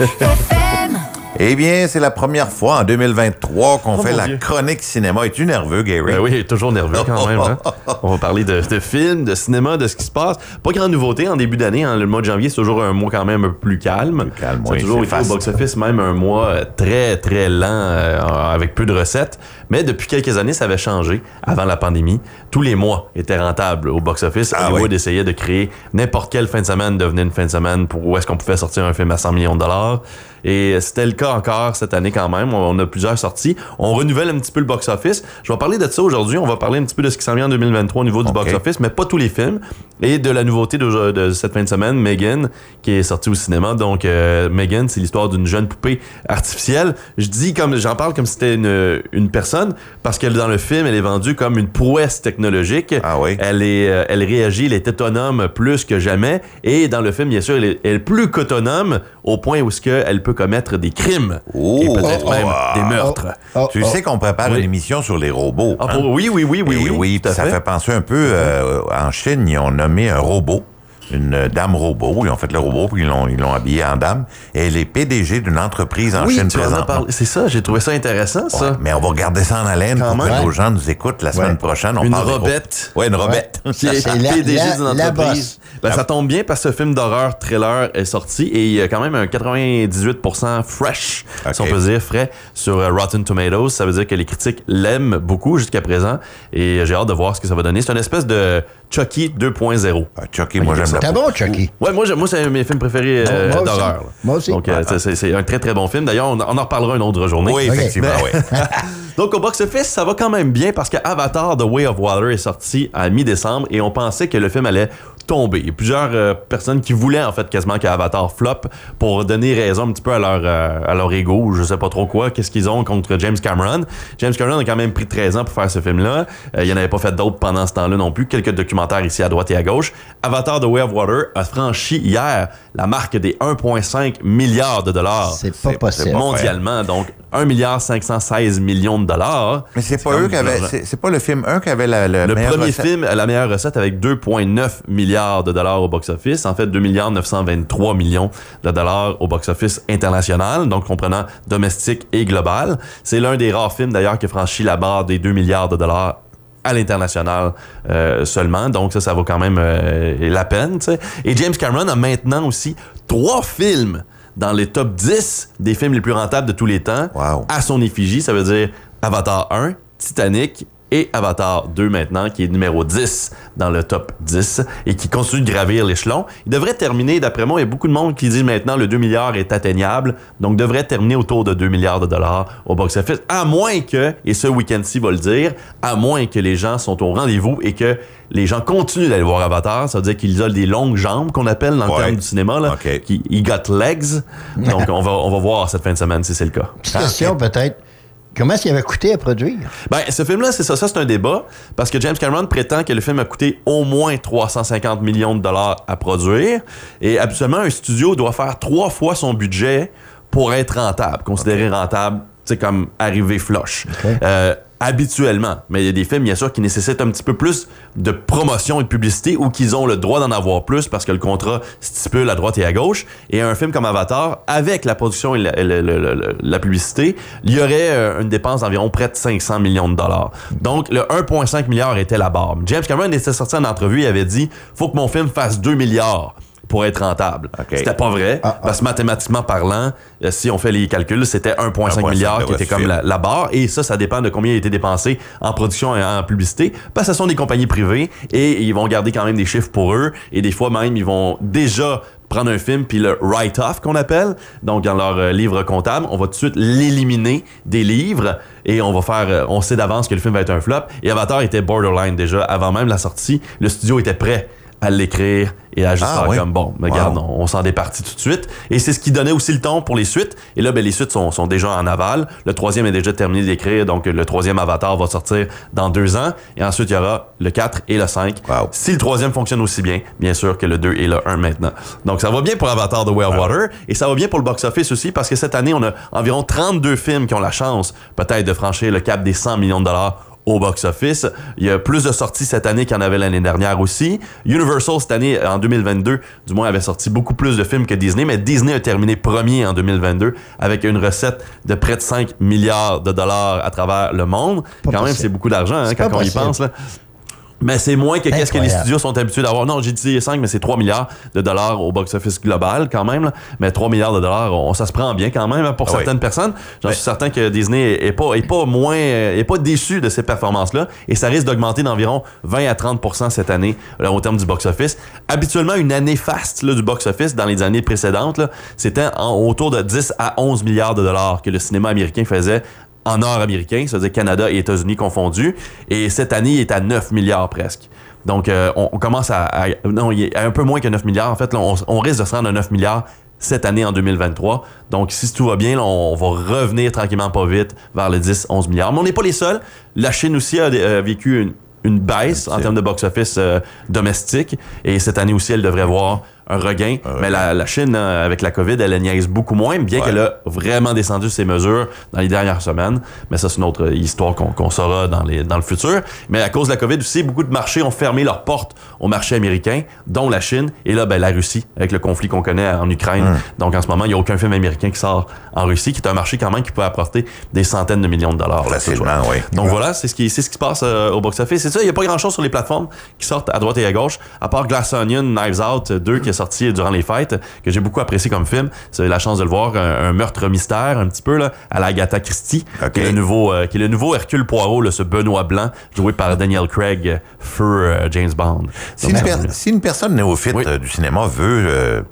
if Eh bien, c'est la première fois en 2023 qu'on fait la chronique cinéma. Es-tu nerveux, Gary? Ben oui, toujours nerveux quand même. Hein. On va parler de, de, films, de cinéma, de ce qui se passe. Pas grande nouveauté en début d'année. Hein. Le mois de janvier, c'est toujours un mois quand même un peu plus calme. Plus calme, C'est oui, toujours été au box-office même un mois euh, très, très lent, euh, avec peu de recettes. Mais depuis quelques années, ça avait changé avant la pandémie. Tous les mois étaient rentables au box-office. Ah Hollywood oui. essayait de créer n'importe quelle fin de semaine devenait une fin de semaine pour où est-ce qu'on pouvait sortir un film à 100 millions de dollars. Et c'était le cas encore cette année quand même. On a plusieurs sorties. On renouvelle un petit peu le box-office. Je vais parler de ça aujourd'hui. On va parler un petit peu de ce qui s'en vient en 2023 au niveau du box-office, mais pas tous les films. Et de la nouveauté de, de cette fin de semaine, Megan, qui est sortie au cinéma. Donc, euh, Megan, c'est l'histoire d'une jeune poupée artificielle. Je dis comme, j'en parle comme si c'était une, une personne, parce que dans le film, elle est vendue comme une prouesse technologique. Ah oui? Elle est, euh, elle réagit, elle est autonome plus que jamais. Et dans le film, bien sûr, elle est, elle est plus qu'autonome au point où ce que elle peut commettre des crimes Oh, et peut-être oh, même oh, des meurtres. Oh, Tu oh. sais qu'on prépare Oui. une émission sur les robots. Ah, hein? pour- oui, oui, oui, oui, Et oui. oui, ça fait. penser un peu. euh, en Chine, ils ont nommé un robot, une euh, dame robot. Ils ont fait le robot, puis ils l'ont, ils l'ont habillé en dame. Et elle est PDG d'une entreprise en Oui, Chine présentement. C'est ça, j'ai trouvé ça intéressant, Ouais, ça. mais on va regarder ça en haleine Quand pour même. que nos gens nous écoutent la semaine prochaine. On Une parle robette. Ouais, une robette. qui est C'est la- PDG d'une entreprise. Ben, ça tombe bien parce que ce film d'horreur thriller est sorti et il y a quand même un 98% fresh, si on peut dire frais, sur euh, Rotten Tomatoes. Ça veut dire que les critiques l'aiment beaucoup jusqu'à présent et j'ai hâte de voir ce que ça va donner. C'est une espèce de Chucky 2.0. Ah, Chucky, moi, j'aime ça. le T'es bon, Chucky? Ouais, moi, moi c'est un de mes films préférés euh, Moi aussi. d'horreur. là. Moi aussi. Donc, euh, c'est- c'est c'est un très très bon film. D'ailleurs, on, on en reparlera une autre journée. Oui, effectivement, oui. Donc au box-office, ça va quand même bien parce que Avatar The Way of Water est sorti à mi-décembre et on pensait que le film allait tomber. Il y a plusieurs euh, personnes qui voulaient en fait quasiment qu'Avatar flop pour donner raison un petit peu à leur euh, à leur ego ou je sais pas trop quoi, qu'est-ce qu'ils ont contre James Cameron. James Cameron a quand même pris 13 ans pour faire ce film-là. Euh, il en avait pas fait d'autres pendant ce temps-là non plus, quelques documentaires ici à droite et à gauche. Avatar The Way of Water a franchi hier la marque des 1.5 milliards de dollars C'est pas possible. mondialement, donc 1 milliard 516 millions de dollars. Mais c'est pas eux qui avaient. C'est pas le film 1 qui avait la, la Le meilleure premier recette? film a la meilleure recette avec 2,9 milliards de dollars au box-office. En fait, 2 milliards 923 millions de dollars au box-office international, donc comprenant domestique et global. C'est l'un des rares films d'ailleurs qui a franchi la barre des 2 milliards de dollars à l'international euh, seulement. Donc ça, ça vaut quand même euh, la peine. Et James Cameron a maintenant aussi trois films dans les top 10 des films les plus rentables de tous les temps Wow. à son effigie. Ça veut dire Avatar 1, Titanic et Avatar 2 maintenant, qui est numéro 10 dans le top 10 et qui continue de gravir l'échelon. Il devrait terminer, d'après moi, il y a beaucoup de monde qui dit maintenant le 2 milliards est atteignable, donc devrait terminer autour de 2 milliards de dollars au box-office, à moins que, et ce week-end-ci va le dire, à moins que les gens sont au rendez-vous et que les gens continuent d'aller voir Avatar, ça veut dire qu'ils ont des longues jambes qu'on appelle dans le Ouais. terme du cinéma, là, Ok. qui he got legs. Donc on va, on va voir cette fin de semaine si c'est le cas. Petite question, peut-être. Comment est-ce qu'il avait coûté à produire? Ben, ce film-là, c'est ça. Ça, c'est un débat. Parce que James Cameron prétend que le film a coûté au moins 350 millions de dollars à produire. Et habituellement, un studio doit faire trois fois son budget pour être rentable, considéré rentable, c'est comme arriver flush. Euh, habituellement. Mais il y a des films, bien sûr, qui nécessitent un petit peu plus de promotion et de publicité ou qu'ils ont le droit d'en avoir plus parce que le contrat stipule à droite et à gauche. Et un film comme Avatar, avec la production et la, la- la- la- la publicité, il y aurait euh, une dépense d'environ près de 500 millions de dollars. Donc, le 1,5 milliard était la barre. James Cameron était sorti en entrevue et avait dit « Faut que mon film fasse 2 milliards. » pour être rentable. OK. C'était pas vrai, Ah, ah. parce que mathématiquement parlant, euh, si on fait les calculs, c'était 1,5 1,5 milliard qui devrait était comme la, la barre, et ça, ça dépend de combien il a été dépensé en production et en publicité, parce que ce sont des compagnies privées, et ils vont garder quand même des chiffres pour eux, et des fois même, ils vont déjà prendre un film puis le write-off qu'on appelle, donc dans leur euh, livre comptable, on va tout de suite l'éliminer des livres et on va faire, euh, on sait d'avance que le film va être un flop. Et Avatar était borderline déjà avant même la sortie, le studio était prêt à l'écrire et à juste Ah, faire oui. comme bon, mais regarde, Wow. on, on s'en départit tout de suite. Et c'est ce qui donnait aussi le ton pour les suites. Et là, ben, les suites sont, sont déjà en aval. Le troisième est déjà terminé d'écrire, donc le troisième Avatar va sortir dans deux ans. Et ensuite, il y aura le 4 et le 5. Wow. Si le troisième fonctionne aussi bien, bien sûr que le 2 et le 1 maintenant. Donc ça va bien pour Avatar The Way of Water et ça va bien pour le box-office aussi parce que cette année, on a environ 32 films qui ont la chance peut-être de franchir le cap des 100 millions de dollars au box-office. Il y a plus de sorties cette année qu'il y en avait l'année dernière aussi. Universal, cette année, en 2022, du moins, avait sorti beaucoup plus de films que Disney, mais Disney a terminé premier en 2022 avec une recette de près de 5 milliards de dollars à travers le monde. Pas Quand même, c'est beaucoup d'argent hein, quand on y pense. Là. Mais c'est moins que qu'est-ce que les studios sont habitués d'avoir. Non, j'ai dit 5, mais c'est 3 milliards de dollars au box-office global quand même. là. Mais 3 milliards de dollars, on, ça se prend bien quand même hein, pour Ah oui. certaines personnes. J'en suis certain que Disney est pas, est pas moins, est pas déçu de ces performances-là. Et ça risque d'augmenter d'environ 20 à 30% cette année là, au terme du box-office. Habituellement, une année faste là, du box-office dans les années précédentes, c'était en- autour de 10 à 11 milliards de dollars que le cinéma américain faisait en nord-américain, c'est-à-dire Canada et États-Unis confondus. Et cette année, il est à 9 milliards presque. Donc, euh, on, on commence à, à- Non, il est à un peu moins que 9 milliards. En fait, là, on, on risque de se rendre à 9 milliards cette année en 2023. Donc, si tout va bien, là, on va revenir tranquillement pas vite vers les 10-11 milliards. Mais on n'est pas les seuls. La Chine aussi a euh, vécu une, une baisse en termes de box-office euh, domestique. Et cette année aussi, elle devrait voir un regain. Mais la, la Chine, euh, avec la COVID, elle niaise beaucoup moins, bien Ouais. qu'elle a vraiment descendu ses mesures dans les dernières semaines. Mais ça, c'est une autre histoire qu'on qu'on saura dans, les, dans le futur. Mais à cause de la COVID aussi, beaucoup de marchés ont fermé leurs portes au marché américain, dont la Chine. Et là, ben, la Russie, avec le conflit qu'on connaît en Ukraine. Hum. Donc, en ce moment, il n'y a aucun film américain qui sort en Russie, qui est un marché quand même qui peut apporter des centaines de millions de dollars. Facilement, oui. Donc voilà, c'est ce qui, c'est ce qui se passe euh, au box-office. C'est ça, il n'y a pas grand-chose sur les plateformes qui sortent à droite et à gauche, à part Glass Onion, Knives Out 2 qui est sorti durant les fêtes, que j'ai beaucoup apprécié comme film. Eu la chance de le voir, un, un meurtre mystère un petit peu là, à la Agatha Christie, qui, est le nouveau, euh, qui est le nouveau Hercule Poirot, là, ce Benoît Blanc, joué par Daniel Craig, feu euh, James Bond. Si Donc, une, per- euh, si une personne néophyte Oui. du cinéma veut,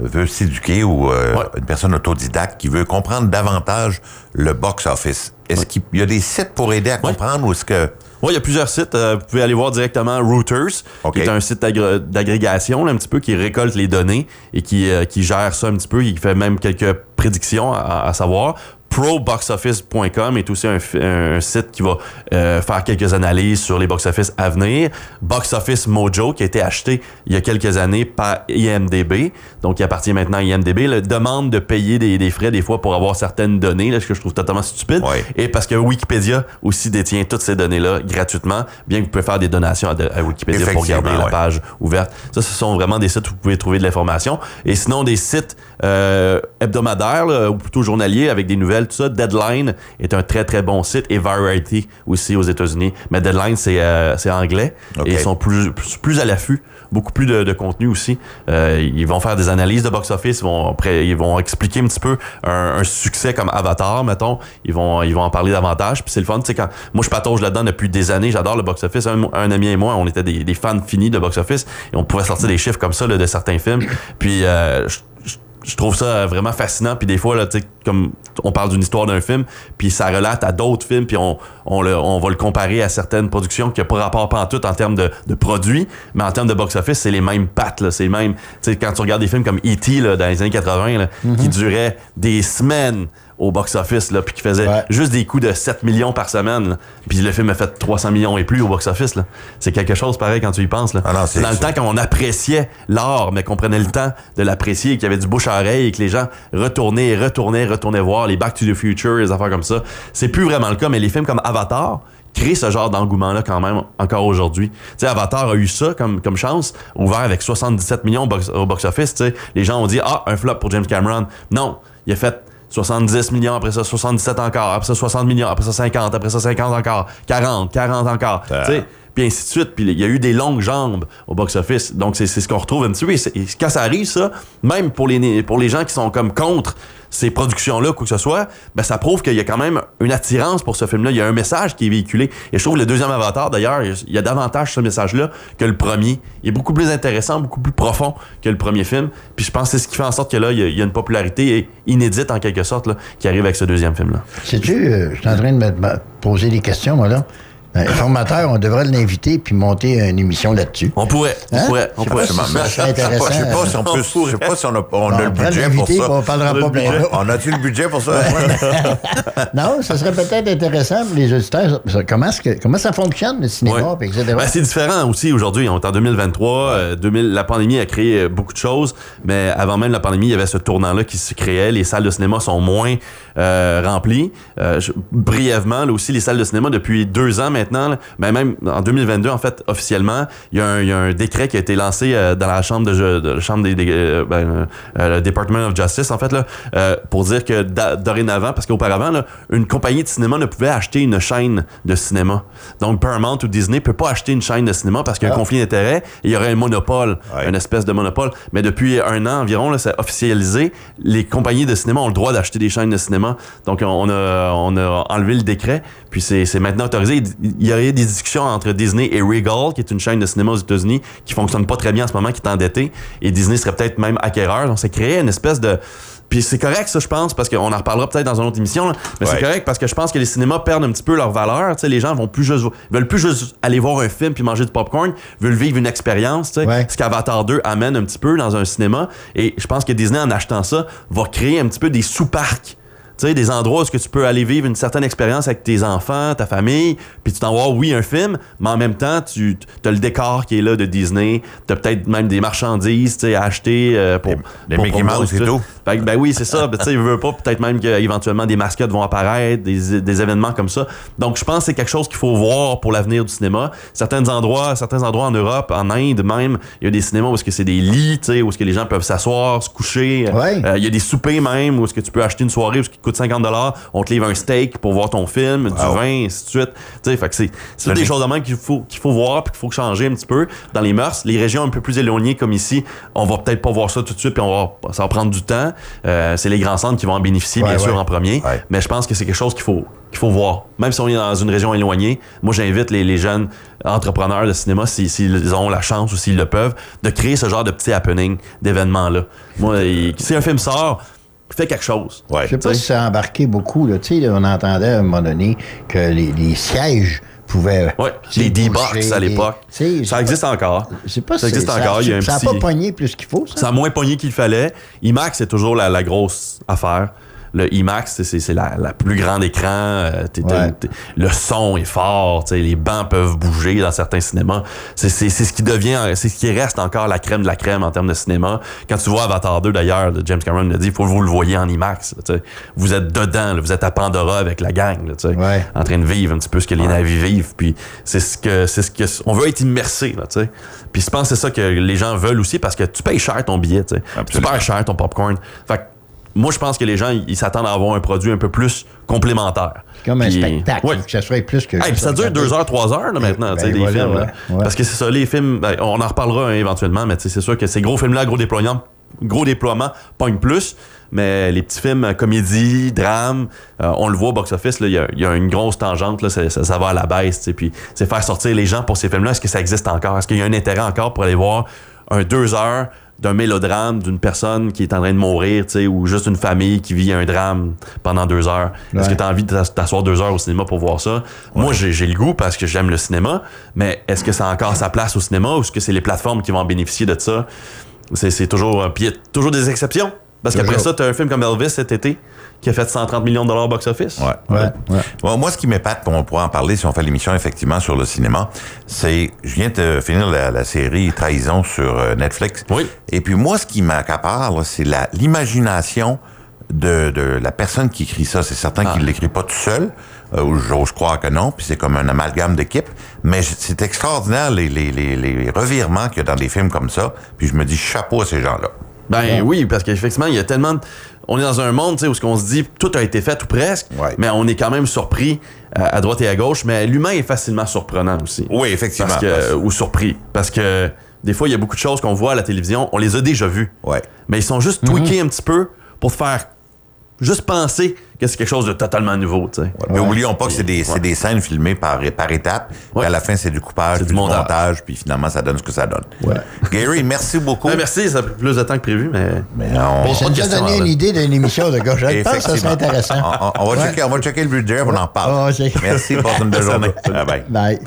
veut s'éduquer ou euh, Ouais. une personne autodidacte qui veut comprendre davantage le box-office, est-ce qu'il y a des sites pour aider à comprendre ou est-ce que... Oui, il y a plusieurs sites. Euh, vous pouvez aller voir directement Reuters, OK. qui est un site d'agré- d'agrégation, un petit peu, qui récolte les données et qui, euh, qui gère ça un petit peu. Il fait même quelques prédictions à, à savoir. ProBoxOffice.com est aussi un, site qui va euh, faire quelques analyses sur les box-office à venir. Box Office Mojo, qui a été acheté il y a quelques années par IMDB, donc qui appartient maintenant à IMDB, demande de payer des, des frais des fois pour avoir certaines données, là, ce que je trouve totalement stupide. Ouais. Et parce que Wikipédia aussi détient toutes ces données-là gratuitement, bien que vous pouvez faire des donations à, de- à Wikipédia pour garder la page ouverte. Ça, ce sont vraiment des sites où vous pouvez trouver de l'information. Et sinon, des sites euh, hebdomadaires, là, ou plutôt journaliers, avec des nouvelles, tout ça. Deadline est un très, très bon site. Et Variety aussi aux États-Unis. Mais Deadline, c'est euh, c'est anglais. Et ils sont plus, plus, plus à l'affût. Beaucoup plus de, de contenu aussi. Euh, ils vont faire des analyses de box-office. Ils vont, après, ils vont expliquer un petit peu un, un succès comme Avatar, mettons. Ils vont, ils vont en parler davantage. Puis c'est le fun. Tu sais, quand moi, je patauge là-dedans depuis des années. J'adore le box-office. Un, un ami et moi, on était des, des fans finis de box-office. Et on pouvait sortir des chiffres comme ça là, de certains films. Puis euh, je- je- trouve ça vraiment fascinant. Puis des fois, là, tu sais, comme on parle d'une histoire d'un film, puis ça relate à d'autres films, puis on, on, le- on va le comparer à certaines productions qui n'ont pas rapport pas en tout en termes de, de produits, mais en termes de box-office, c'est les mêmes pattes. là. C'est le même. Tu sais, quand tu regardes des films comme E.T. là, dans les années 80, là, qui duraient des semaines au box-office, là, puis qui faisaient Ouais. juste des coûts de 7 millions par semaine, puis le film a fait 300 millions et plus au box-office. là. C'est quelque chose pareil quand tu y penses. Là. Ah non, dans le temps quand on appréciait l'art, mais qu'on prenait le temps de l'apprécier, et qu'il y avait du bouche à oreille et que les gens retournaient, retournaient, retournaient voir les Back to the Future, les affaires comme ça. C'est plus vraiment le cas, mais les films comme Avatar créent ce genre d'engouement-là quand même encore aujourd'hui. Tu sais, Avatar a eu ça comme, comme chance, ouvert avec 77 millions au box- au box-office. les gens ont dit, ah, un flop pour James Cameron. Non, il a fait 70 millions, après ça 77 encore, après ça 60 millions, après ça 50, après ça 50 encore, 40, 40 encore. Ah. Tu sais, puis ainsi de suite. Puis il y a eu des longues jambes au box-office. Donc, c'est ce qu'on retrouve un petit peu. Et c'est- et quand ça arrive, ça, même pour les, pour les gens qui sont comme contre ces productions-là, quoi que ce soit, ben, ça prouve qu'il y a quand même une attirance pour ce film-là. Il y a un message qui est véhiculé. Et je trouve le deuxième Avatar, d'ailleurs, il y a davantage ce message-là que le premier. Il est beaucoup plus intéressant, beaucoup plus profond que le premier film. Puis je pense que c'est ce qui fait en sorte que là, il y a, une popularité inédite, en quelque sorte, qui arrive avec ce deuxième film-là. Sais-tu, euh, je suis en train de me poser des questions, moi, là. Un formateur, on devrait l'inviter puis monter une émission là-dessus. On pourrait, on Hein? pourrait, on pourrait. si ça serait Je sais pas- je sais pas intéressant, si on peut- je sais pas si on a, on a On le budget pour on ça. parlera On a pas le plein. budget. On a-tu le budget pour ça? Non, ça serait peut-être intéressant pour les auditeurs. Comment, est-ce que, comment ça fonctionne, le cinéma, Ouais. etc. Ben, c'est différent aussi aujourd'hui. On est en 2023. euh, 2000, la pandémie a créé euh, beaucoup de choses, mais avant même la pandémie, il y avait ce tournant-là qui se créait. Les salles de cinéma sont moins euh, remplies. Euh, je- brièvement, là aussi, les salles de cinéma, depuis deux ans maintenant, là, ben même en 2022, en fait, officiellement, il y, a un- il y a un décret qui a été lancé euh, dans la chambre de, de la chambre des, des- euh, ben, le Department of Justice, en fait, là, pour dire que da- dorénavant, parce qu'auparavant, là, une compagnie de cinéma ne pouvait acheter une chaîne de cinéma. Donc Paramount ou Disney peut pas acheter une chaîne de cinéma parce qu'il y a un Ah. conflit d'intérêts et il y aurait un monopole, Ouais. une espèce de monopole. Mais depuis un an environ, c'est officialisé. Les compagnies de cinéma ont le droit d'acheter des chaînes de cinéma. Donc on a, on a enlevé le décret, puis c'est maintenant autorisé. Il y aurait des discussions entre Disney et Regal, qui est une chaîne de cinéma aux États-Unis qui fonctionne pas très bien en ce moment, qui est endettée, et Disney serait peut-être même acquéreur. Donc c'est créé une espèce de puis c'est correct, ça, je pense, parce qu'on en reparlera peut-être dans une autre émission, là. mais c'est correct parce que je pense que les cinémas perdent un petit peu leur valeur. Les gens vont plus juste, veulent plus juste aller voir un film puis manger du popcorn, veulent vivre une expérience. Ouais. Ce qu'Avatar 2 amène un petit peu dans un cinéma. Et je pense que Disney, en achetant ça, va créer un petit peu des sous-parcs. Tu sais, des endroits où est-ce que tu peux aller vivre une certaine expérience avec tes enfants, ta famille, puis tu t'en vois, oui, un film, mais en même temps, tu as le décor qui est là de Disney, tu as peut-être même des marchandises tu sais, à acheter euh, pour... Des pour Mickey Mouse et tout. Fait que, ben oui, c'est ça. Ben, tu sais, veux pas, peut-être même qu'éventuellement des mascottes vont apparaître, des, des événements comme ça. Donc, je pense que c'est quelque chose qu'il faut voir pour l'avenir du cinéma. Certains endroits, certains endroits en Europe, en Inde même, il y a des cinémas où est-ce que c'est des lits, tu sais, où est-ce que les gens peuvent s'asseoir, se coucher. Ouais. Euh, il y a des soupers même où est-ce que tu peux acheter une soirée où ce coûte 50 on te livre un steak pour voir ton film, du Wow. vin, ainsi de suite. Tu sais, fait que c'est c'est des choses de même qu'il faut qu'il faut voir puis qu'il faut changer un petit peu dans les mœurs. Les régions un peu plus éloignées comme ici, on va peut-être pas voir ça tout de suite puis on va ça va prendre du temps. Euh, c'est les grands centres qui vont en bénéficier Ouais, bien sûr en premier, Ouais. mais je pense que c'est quelque chose qu'il faut qu'il faut voir. Même si on est dans une région éloignée, moi j'invite les, les jeunes entrepreneurs de cinéma si- s'ils ont la chance ou s'ils le peuvent de créer ce genre de petits happenings d'événements là. Moi il- si un film sort, fais quelque chose. Ouais. Je sais pas T'sais. si ça a embarqué beaucoup. Là. Tu sais, là, on entendait à un moment donné que les, les sièges pouvaient. Ouais, les D-Box à l'époque. tu sais, Ça existe encore. Pas ça existe ça- encore. Il y a un Ça n'a petit... pas pogné plus qu'il faut, ça. Ça a moins pogné qu'il fallait. IMAX, c'est toujours la, la grosse affaire. Le IMAX, c'est- c'est c'est la, la plus grande écran. euh, Ouais. le son est fort. Les bancs peuvent bouger dans certains cinémas. C'est c'est- c'est ce qui devient, c'est ce qui reste encore la crème de la crème en termes de cinéma. Quand tu vois Avatar 2, d'ailleurs, de James Cameron l'a dit, il faut que vous le voyez en IMAX. là, vous êtes dedans, là, vous êtes à Pandora avec la gang, là, Ouais. en train de vivre un petit peu ce que les navires vivent. Puis c'est ce que, c'est ce que, on veut être immersé, là, tu sais. Puis je pense que c'est ça que les gens veulent aussi parce que tu payes cher ton billet, tu sais. Tu Absolument. payes cher ton popcorn. Fait que moi, je pense que les gens, ils s'attendent à avoir un produit un peu plus complémentaire. Comme un Puis- spectacle. Ouais. Que ça soit plus que. Hey, puis juste ça dure deux heures, trois heures là, maintenant, Ben tu sais, des voilà, films. ouais. Parce que c'est ça, les films, ben, on en reparlera hein, éventuellement, mais c'est sûr que ces gros films-là, gros déploiement, gros déploiement, pognent plus. Mais les petits films, euh, comédie, drame, euh, on le voit au box-office, il y a- il y, a une grosse tangente, là, ça, va à la baisse. Puis c'est faire sortir les gens pour ces films-là. Est-ce que ça existe encore? Est-ce qu'il y a un intérêt encore pour aller voir un deux heures d'un mélodrame d'une personne qui est en train de mourir, tu sais, ou juste une famille qui vit un drame pendant deux heures. Est-ce que tu as envie de t'as- t'asseoir deux heures au cinéma pour voir ça? Moi, j'ai j'ai le goût parce que j'aime le cinéma, mais est-ce que ça a encore sa place au cinéma ou est-ce que c'est les plateformes qui vont en bénéficier de ça? C'est c'est toujours, y a toujours des exceptions. Parce qu'après ça, tu as un film comme Elvis cet été qui a fait 130 millions de dollars au box-office. Ouais. Ouais, ouais. Bon, moi, ce qui m'épate, on pourra en parler si on fait l'émission effectivement sur le cinéma, c'est, je viens de finir la, la série Trahison sur euh, Netflix. Oui. Et puis moi, ce qui m'accapare, c'est la, l'imagination de, de la personne qui écrit ça. C'est certain Ah. qu'il l'écrit pas tout seul. Euh, ou j'ose croire que non. Puis c'est comme un amalgame d'équipe. Mais c'est extraordinaire les, les, les, les revirements qu'il y a dans des films comme ça. Puis je me dis chapeau à ces gens-là. Ben oui, parce qu'effectivement, il y a tellement de... On est dans un monde tu sais, où ce qu'on se dit, tout a été fait ou presque, Ouais. mais on est quand même surpris euh, à droite et à gauche, mais l'humain est facilement surprenant aussi. Oui, effectivement. Parce que, ou surpris. Parce que des fois, il y a beaucoup de choses qu'on voit à la télévision, on les a déjà vues. Ouais. Mais ils sont juste tweakés un petit peu pour te faire juste penser que c'est quelque chose de totalement nouveau, tu sais. Mais oublions pas que c'est des, c'est des scènes filmées par, par étapes. Puis Ouais. à la fin, c'est du coupage, du du montage. montage. puis finalement, ça donne ce que ça donne. Ouais. Gary, merci beaucoup. Ouais, merci, ça a pris plus de temps que prévu, mais. Mais on- Bon, Ça nous a donné une idée d'une émission de gauche. Je pense que ça serait intéressant. On, on- on va Ouais. checker, on va checker le budget, on en parle. Merci, passe une belle journée. Bye bye. Bye.